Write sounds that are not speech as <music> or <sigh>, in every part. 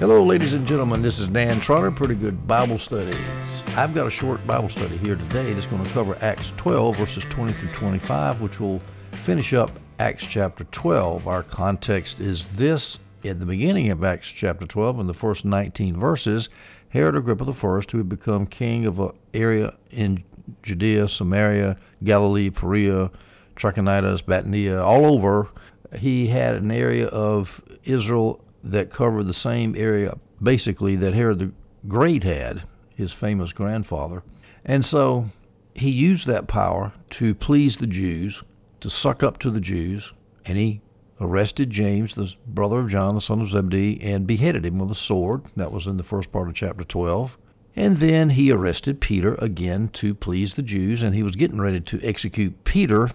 Hello, ladies and gentlemen. This is Dan Trotter, Pretty Good Bible Studies. I've got a short Bible study here today that's going to cover Acts 12, verses 20 through 25, which will finish up Acts chapter 12. Our context is this in the beginning of Acts chapter 12, in the first 19 verses, Herod Agrippa I, who had become king of an area in Judea, Samaria, Galilee, Perea, Trachonitis, Bithynia, all over, he had an area of Israel that covered the same area basically that Herod the Great had, his famous grandfather. And so he used that power to please the Jews, to suck up to the Jews, and he arrested James, the brother of John, the son of Zebedee, and beheaded him with a sword. That was in the first part of chapter 12. And then he arrested Peter again to please the Jews, and he was getting ready to execute Peter,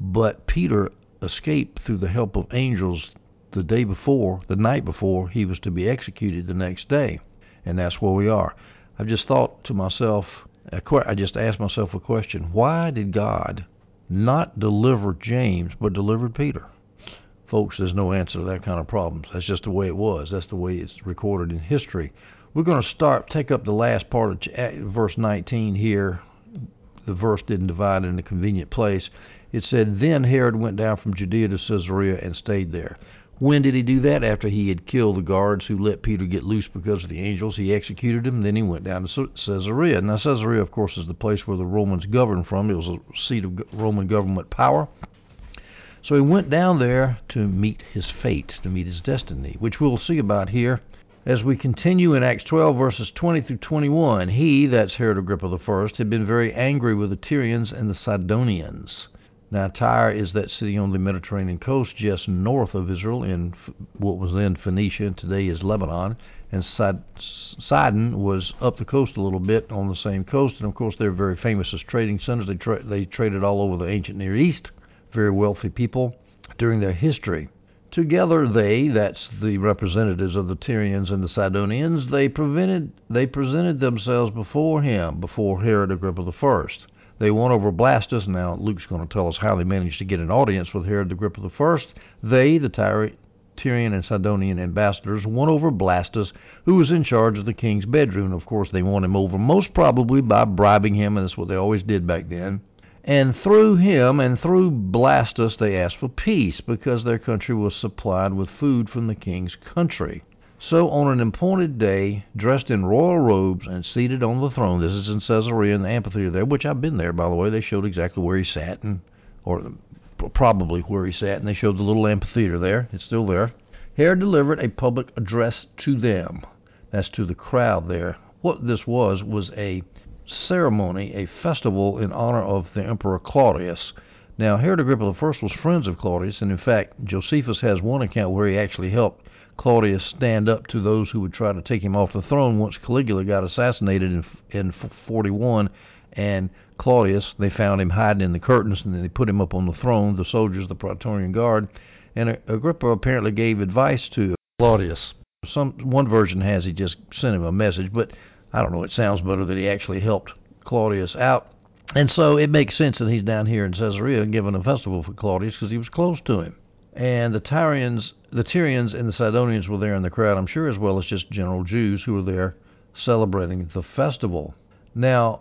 but Peter escaped through the help of angels the day before, the night before, he was to be executed the next day. And that's where we are. I've just thought to myself, I just asked myself a question why did God not deliver James but delivered Peter? Folks, there's no answer to that kind of problems. That's just the way it was. That's the way it's recorded in history. We're going to start, take up the last part of verse 19 here. The verse didn't divide in a convenient place. It said, Then Herod went down from Judea to Caesarea and stayed there. When did he do that? After he had killed the guards who let Peter get loose because of the angels. He executed him. Then he went down to Caesarea. Now, Caesarea, of course, is the place where the Romans governed from. It was a seat of Roman government power. So he went down there to meet his fate, to meet his destiny, which we'll see about here as we continue in Acts 12, verses 20 through 21. He, that's Herod Agrippa I, had been very angry with the Tyrians and the Sidonians now, Tyre is that city on the Mediterranean coast just north of Israel in what was then Phoenicia and today is Lebanon. And Sidon was up the coast a little bit on the same coast. And of course, they're very famous as trading centers. They, tra- they traded all over the ancient Near East. Very wealthy people during their history. Together, they, that's the representatives of the Tyrians and the Sidonians, they, prevented, they presented themselves before him, before Herod Agrippa the I. They won over Blastus. Now, Luke's going to tell us how they managed to get an audience with Herod the Agrippa I. They, the Tyrian and Sidonian ambassadors, won over Blastus, who was in charge of the king's bedroom. Of course, they won him over most probably by bribing him, and that's what they always did back then. And through him and through Blastus, they asked for peace because their country was supplied with food from the king's country. So, on an appointed day, dressed in royal robes and seated on the throne, this is in Caesarea in the amphitheater there, which I've been there, by the way. They showed exactly where he sat, and or probably where he sat, and they showed the little amphitheater there. It's still there. Herod delivered a public address to them. That's to the crowd there. What this was was a ceremony, a festival in honor of the Emperor Claudius. Now, Herod Agrippa I was friends of Claudius, and in fact, Josephus has one account where he actually helped Claudius stand up to those who would try to take him off the throne once Caligula got assassinated in, in 41 and Claudius they found him hiding in the curtains and then they put him up on the throne the soldiers the praetorian guard and Agrippa apparently gave advice to Claudius. Some one version has he just sent him a message but I don't know it sounds better that he actually helped Claudius out. And so it makes sense that he's down here in Caesarea giving a festival for Claudius because he was close to him. And the Tyrians, the Tyrians and the Sidonians were there in the crowd, I'm sure, as well as just general Jews who were there celebrating the festival. Now,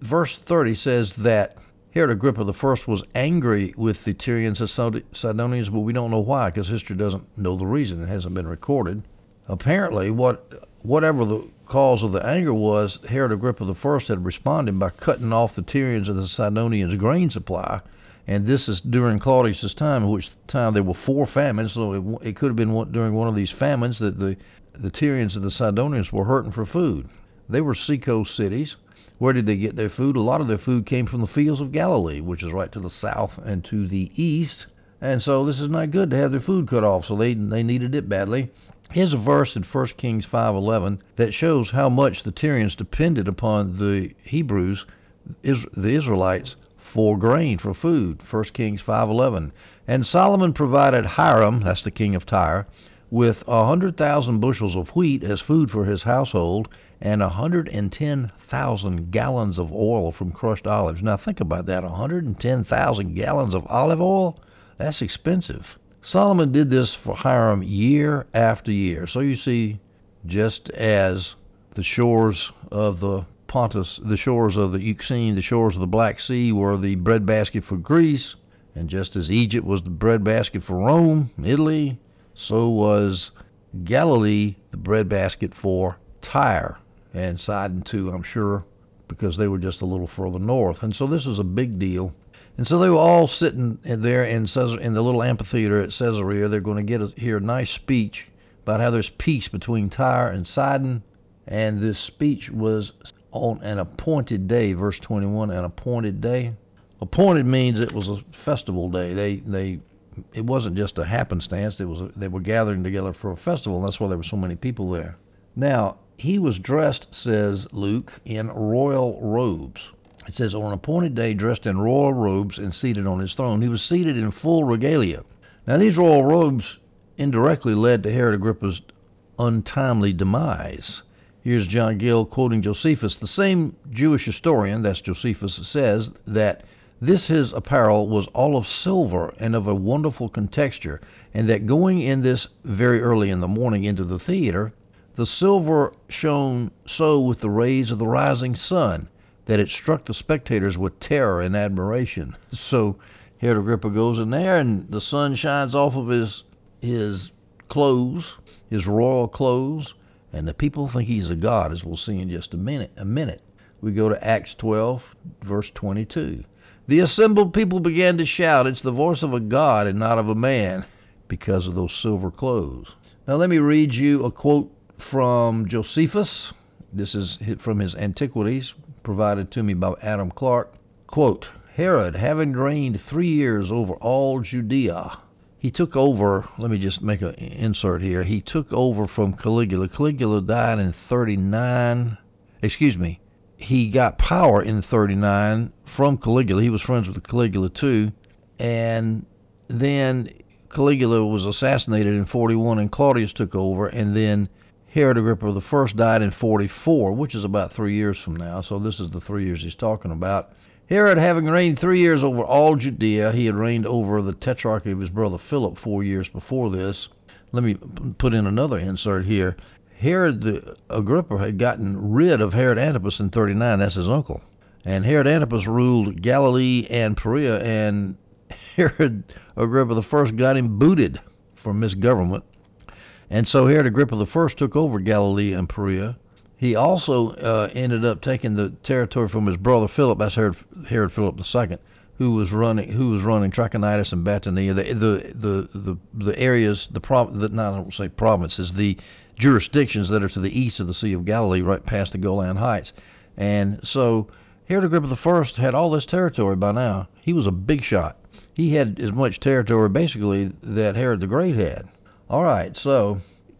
verse 30 says that Herod Agrippa I was angry with the Tyrians and Sidonians, but we don't know why, because history doesn't know the reason. It hasn't been recorded. Apparently, what whatever the cause of the anger was, Herod Agrippa I had responded by cutting off the Tyrians and the Sidonians' grain supply and this is during Claudius's time, which time there were four famines. So it, it could have been one, during one of these famines that the the Tyrians and the Sidonians were hurting for food. They were seacoast cities. Where did they get their food? A lot of their food came from the fields of Galilee, which is right to the south and to the east. And so this is not good to have their food cut off. So they they needed it badly. Here's a verse in 1 Kings 5:11 that shows how much the Tyrians depended upon the Hebrews, the Israelites, for grain, for food. 1 Kings 5:11. And Solomon provided Hiram, that's the king of Tyre, with a hundred thousand bushels of wheat as food for his household, and a hundred and ten thousand gallons of oil from crushed olives. Now think about that, a hundred and ten thousand gallons of olive oil? That's expensive. Solomon did this for Hiram year after year. So you see, just as the shores of the Pontus, the shores of the Euxine, the shores of the Black Sea were the breadbasket for Greece, and just as Egypt was the breadbasket for Rome, Italy, so was Galilee the breadbasket for Tyre and Sidon too, I'm sure, because they were just a little further north. And so this was a big deal. And so they were all sitting there in Caesar, in the little amphitheater at Caesarea. They're going to get a, hear a nice speech about how there's peace between Tyre and Sidon. And this speech was on an appointed day, verse 21, an appointed day. Appointed means it was a festival day. They they it wasn't just a happenstance. It was a, they were gathering together for a festival. And that's why there were so many people there. Now he was dressed, says Luke, in royal robes. It says on an appointed day, dressed in royal robes and seated on his throne. He was seated in full regalia. Now these royal robes indirectly led to Herod Agrippa's untimely demise. Here's John Gill quoting Josephus. The same Jewish historian, that's Josephus, says that this his apparel was all of silver and of a wonderful contexture, and that going in this very early in the morning into the theater, the silver shone so with the rays of the rising sun that it struck the spectators with terror and admiration. <laughs> So Herod Agrippa goes in there, and the sun shines off of his his clothes, his royal clothes, and the people think he's a god, as we'll see in just a minute. A minute. We go to Acts 12, verse 22. The assembled people began to shout, "It's the voice of a god and not of a man," because of those silver clothes. Now let me read you a quote from Josephus. This is from his Antiquities, provided to me by Adam Clarke. Quote, Herod, having reigned three years over all Judea, he took over. Let me just make an insert here. He took over from Caligula. Caligula died in 39. Excuse me. He got power in 39 from Caligula. He was friends with Caligula too. And then Caligula was assassinated in 41 and Claudius took over. And then Herod Agrippa I died in 44, which is about three years from now. So this is the three years he's talking about. Herod, having reigned three years over all Judea, he had reigned over the tetrarchy of his brother Philip four years before this. Let me put in another insert here. Herod the Agrippa had gotten rid of Herod Antipas in 39. That's his uncle. And Herod Antipas ruled Galilee and Perea, and <laughs> Herod Agrippa I got him booted for misgovernment. And so Herod Agrippa I took over Galilee and Perea. He also uh, ended up taking the territory from his brother Philip. That's Herod, Herod Philip II, who was running who was running Trachonitis and Batanea, the the the the, the areas, the prov, the, not I don't say provinces, the jurisdictions that are to the east of the Sea of Galilee, right past the Golan Heights. And so Herod Agrippa I had all this territory by now. He was a big shot. He had as much territory basically that Herod the Great had. All right, so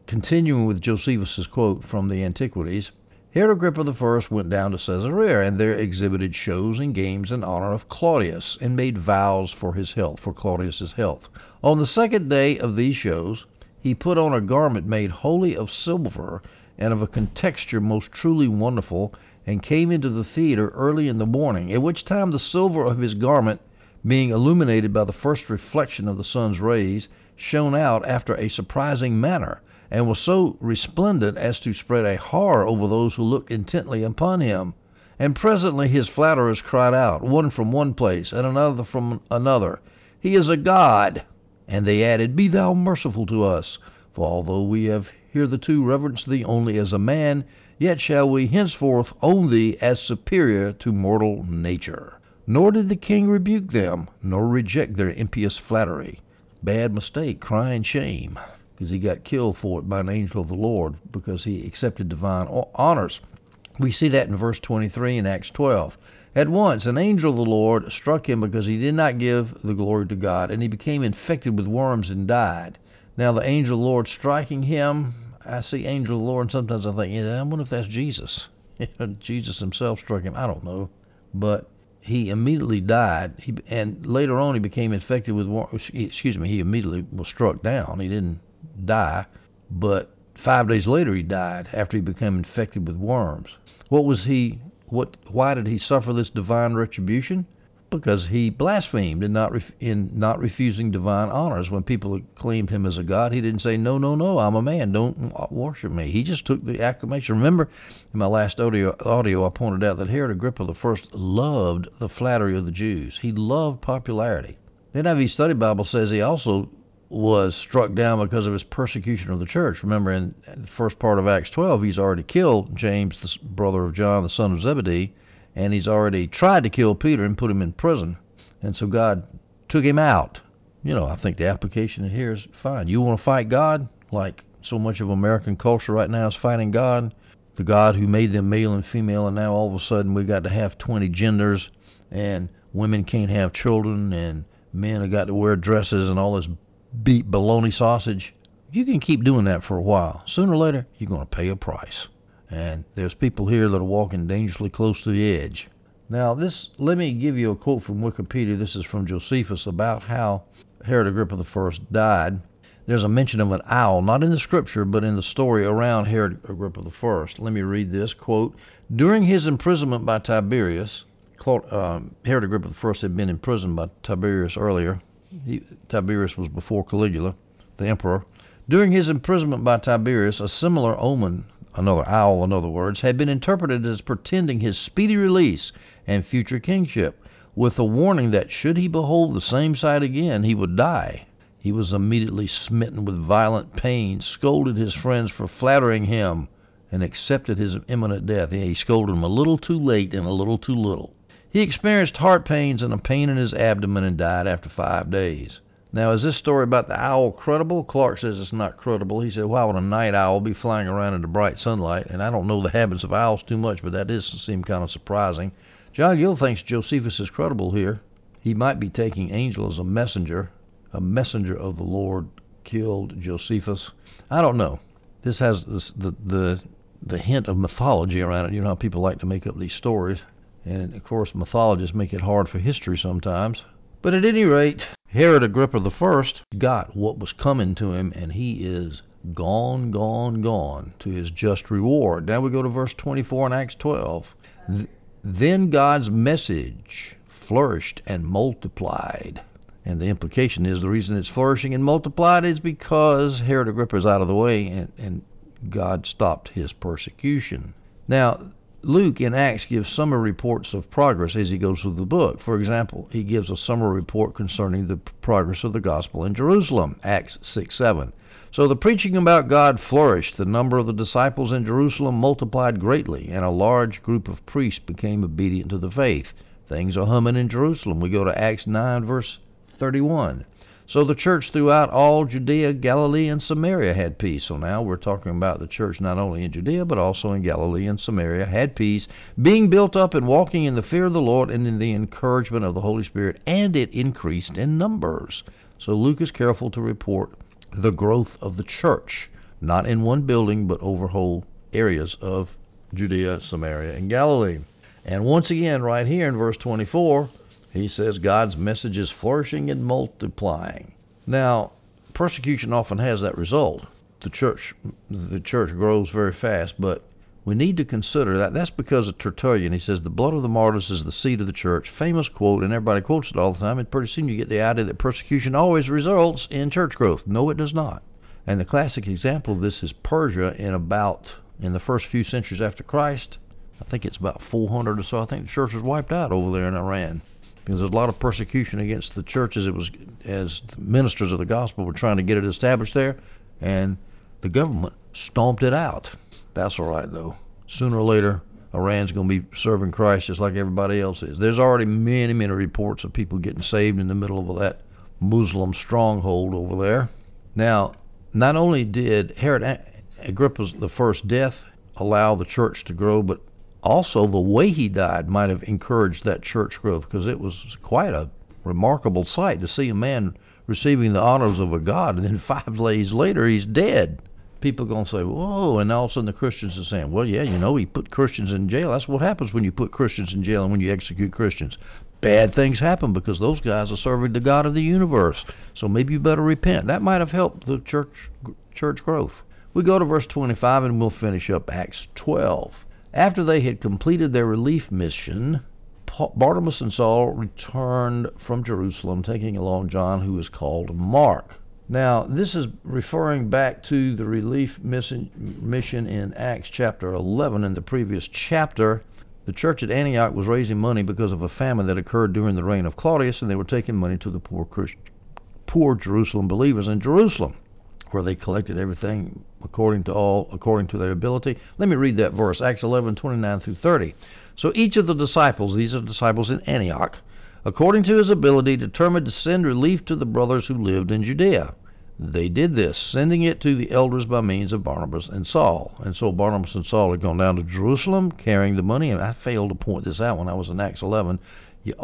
Continuing with Josephus's quote from the Antiquities, Herod Agrippa I went down to Caesarea, and there exhibited shows and games in honor of Claudius, and made vows for his health, for Claudius's health. On the second day of these shows, he put on a garment made wholly of silver, and of a contexture most truly wonderful, and came into the theatre early in the morning, at which time the silver of his garment, being illuminated by the first reflection of the sun's rays, shone out after a surprising manner and was so resplendent as to spread a horror over those who looked intently upon him. And presently his flatterers cried out, one from one place, and another from another, He is a god! And they added, Be thou merciful to us, for although we have hitherto reverenced thee only as a man, yet shall we henceforth own thee as superior to mortal nature. Nor did the king rebuke them, nor reject their impious flattery. Bad mistake, crying shame because he got killed for it by an angel of the Lord because he accepted divine honors. We see that in verse 23 in Acts 12. At once, an angel of the Lord struck him because he did not give the glory to God, and he became infected with worms and died. Now, the angel of the Lord striking him, I see angel of the Lord, and sometimes I think, yeah, I wonder if that's Jesus. <laughs> Jesus himself struck him. I don't know. But he immediately died, he, and later on he became infected with, worms. excuse me, he immediately was struck down. He didn't die, but five days later he died after he became infected with worms. What was he? What? Why did he suffer this divine retribution? because he blasphemed in not ref- in not refusing divine honors. When people acclaimed him as a god, he didn't say, "No, no, no, I'm a man. Don't worship me." He just took the acclamation. Remember, in my last audio, audio, I pointed out that Herod Agrippa the first loved the flattery of the Jews. He loved popularity. The NIV Study Bible says he also was struck down because of his persecution of the church. Remember, in the first part of Acts 12, he's already killed James, the brother of John, the son of Zebedee and he's already tried to kill Peter and put him in prison. And so God took him out. You know, I think the application here is fine. You want to fight God, like so much of American culture right now is fighting God, the God who made them male and female, and now all of a sudden we've got to have 20 genders, and women can't have children, and men have got to wear dresses and all this beat baloney sausage. You can keep doing that for a while. Sooner or later, you're going to pay a price. And there's people here that are walking dangerously close to the edge. Now, this let me give you a quote from Wikipedia. This is from Josephus about how Herod Agrippa I died. There's a mention of an owl, not in the scripture, but in the story around Herod Agrippa I. Let me read this quote: During his imprisonment by Tiberius, uh, Herod Agrippa I had been imprisoned by Tiberius earlier. He, Tiberius was before Caligula, the emperor. During his imprisonment by Tiberius, a similar omen another owl, in other words, had been interpreted as portending his speedy release and future kingship, with a warning that should he behold the same sight again, he would die. He was immediately smitten with violent pain, scolded his friends for flattering him, and accepted his imminent death. He scolded them a little too late and a little too little. He experienced heart pains and a pain in his abdomen and died after five days. Now, is this story about the owl credible? Clarke says it's not credible. He said, why would a night owl be flying around in the bright sunlight? And I don't know the habits of owls too much, but that does seem kind of surprising. John Gill thinks Josephus is credible here. He might be taking Angel as a messenger. A messenger of the Lord killed Josephus. I don't know. This has this, the, the, the hint of mythology around it. You know how people like to make up these stories. And, of course, mythologists make it hard for history sometimes. But at any rate, Herod Agrippa I got what was coming to him, and he is gone, gone, gone to his just reward. Now we go to verse 24 in Acts 12. Then God's message flourished and multiplied. And the implication is the reason it's flourishing and multiplied is because Herod Agrippa is out of the way and, and God stopped his persecution. Now, Luke in Acts gives summary reports of progress as he goes through the book. For example, he gives a summary report concerning the progress of the gospel in Jerusalem, Acts 6 7. So the preaching about God flourished. The number of the disciples in Jerusalem multiplied greatly, and a large group of priests became obedient to the faith. Things are humming in Jerusalem. We go to Acts 9, verse 31. So the church throughout all Judea, Galilee, and Samaria had peace. So now we're talking about the church not only in Judea, but also in Galilee and Samaria had peace, being built up and walking in the fear of the Lord and in the encouragement of the Holy Spirit, and it increased in numbers. So Luke is careful to report the growth of the church, not in one building, but over whole areas of Judea, Samaria, and Galilee. And once again, right here in verse 24, he says God's message is flourishing and multiplying. Now, persecution often has that result. The church, the church grows very fast, but we need to consider that. That's because of Tertullian. He says the blood of the martyrs is the seed of the church. Famous quote, and everybody quotes it all the time. And pretty soon you get the idea that persecution always results in church growth. No, it does not. And the classic example of this is Persia in about in the first few centuries after Christ. I think it's about 400 or so. I think the church was wiped out over there in Iran because there's a lot of persecution against the churches. It was as ministers of the gospel were trying to get it established there, and the government stomped it out. That's all right though. Sooner or later, Iran's going to be serving Christ just like everybody else is. There's already many, many reports of people getting saved in the middle of that Muslim stronghold over there. Now, not only did Herod Agrippa's the first death allow the church to grow, but also the way he died might have encouraged that church growth because it was quite a remarkable sight to see a man receiving the honors of a god and then <laughs> five days later he's dead. People are going to say, whoa, and all of a sudden the Christians are saying, well, yeah, you know, he put Christians in jail. That's what happens when you put Christians in jail and when you execute Christians. Bad things happen because those guys are serving the God of the universe. So maybe you better repent. That might have helped the church church growth. We go to verse 25 and we'll finish up Acts 12. After they had completed their relief mission, Barnabas and Saul returned from Jerusalem, taking along John, who is called Mark. Now, this is referring back to the relief mission in Acts chapter 11 in the previous chapter. The church at Antioch was raising money because of a famine that occurred during the reign of Claudius, and they were taking money to the poor, poor Jerusalem believers in Jerusalem, where they collected everything according to all according to their ability. Let me read that verse, Acts 11:29 through 30. So each of the disciples, these are disciples in Antioch, according to his ability, determined to send relief to the brothers who lived in Judea. They did this, sending it to the elders by means of Barnabas and Saul. And so Barnabas and Saul had gone down to Jerusalem carrying the money. And I failed to point this out when I was in Acts 11. You,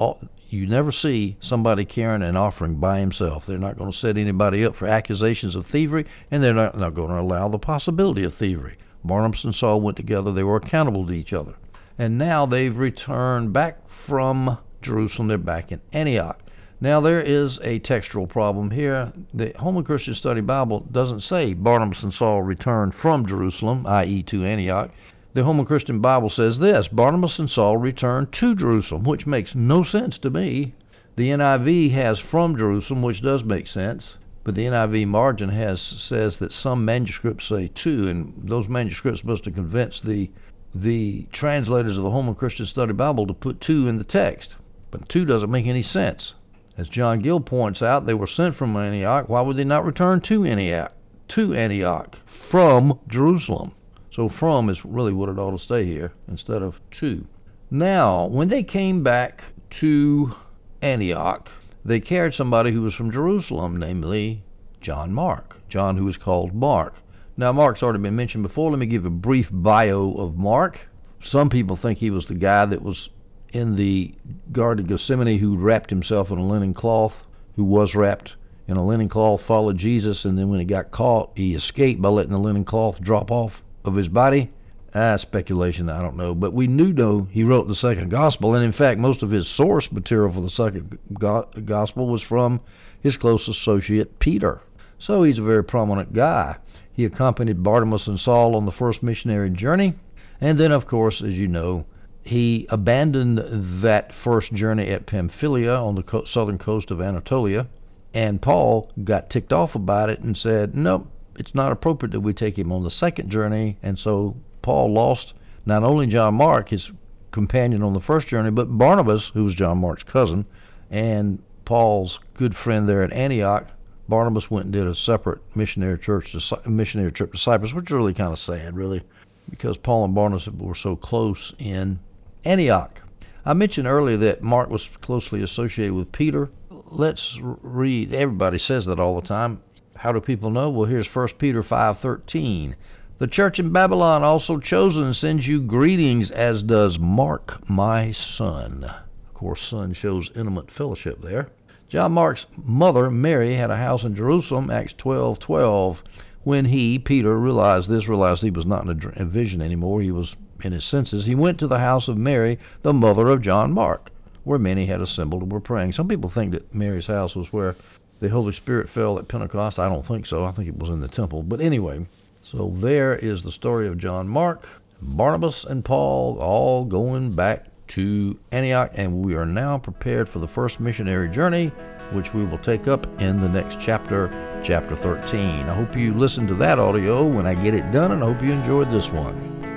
you never see somebody carrying an offering by himself. They're not going to set anybody up for accusations of thievery, and they're not, not going to allow the possibility of thievery. Barnabas and Saul went together. They were accountable to each other. And now they've returned back from Jerusalem. They're back in Antioch. Now, there is a textual problem here. The Holman Christian Study Bible doesn't say Barnabas and Saul returned from Jerusalem, i.e., to Antioch. The Holman Christian Bible says this Barnabas and Saul returned to Jerusalem, which makes no sense to me. The NIV has from Jerusalem, which does make sense, but the NIV margin has says that some manuscripts say to, and those manuscripts must have convinced the the translators of the Holman Christian Study Bible to put to in the text. But to doesn't make any sense. As John Gill points out, they were sent from Antioch. Why would they not return to Antioch? To Antioch from Jerusalem. So from is really what it ought to stay here instead of to. Now, when they came back to Antioch, they carried somebody who was from Jerusalem, namely John Mark. John, who was called Mark. Now, Mark's already been mentioned before. Let me give a brief bio of Mark. Some people think he was the guy that was in the Garden of Gethsemane who wrapped himself in a linen cloth, who was wrapped in a linen cloth, followed Jesus, and then when he got caught, he escaped by letting the linen cloth drop off of his body. Ah, speculation, I don't know. But we do know he wrote the second gospel, and in fact, most of his source material for the second go- gospel was from his close associate Peter. So he's a very prominent guy. He accompanied Barnabas and Saul on the first missionary journey. And then, of course, as you know, he abandoned that first journey at Pamphylia on the co- southern coast of Anatolia, and Paul got ticked off about it and said, Nope, it's not appropriate that we take him on the second journey. And so Paul lost not only John Mark, his companion on the first journey, but Barnabas, who was John Mark's cousin, and Paul's good friend there at Antioch. Barnabas went and did a separate missionary church, missionary trip to Cyprus, which is really kind of sad, really, because Paul and Barnabas were so close in Antioch. I mentioned earlier that Mark was closely associated with Peter. Let's read. Everybody says that all the time. How do people know? Well, here's 1 Peter 5:13. The church in Babylon, also chosen, sends you greetings, as does Mark, my son. Of course, son shows intimate fellowship there. John Mark's mother, Mary, had a house in Jerusalem, Acts 12:12. When he, Peter, realized this, realized he was not in a vision anymore, he was in his senses, he went to the house of Mary, the mother of John Mark, where many had assembled and were praying. Some people think that Mary's house was where the Holy Spirit fell at Pentecost. I don't think so. I think it was in the temple. But anyway, so there is the story of John Mark, Barnabas, and Paul all going back to Antioch, and we are now prepared for the first missionary journey, which we will take up in the next chapter, chapter 13. I hope you listened to that audio when I get it done, and I hope you enjoyed this one.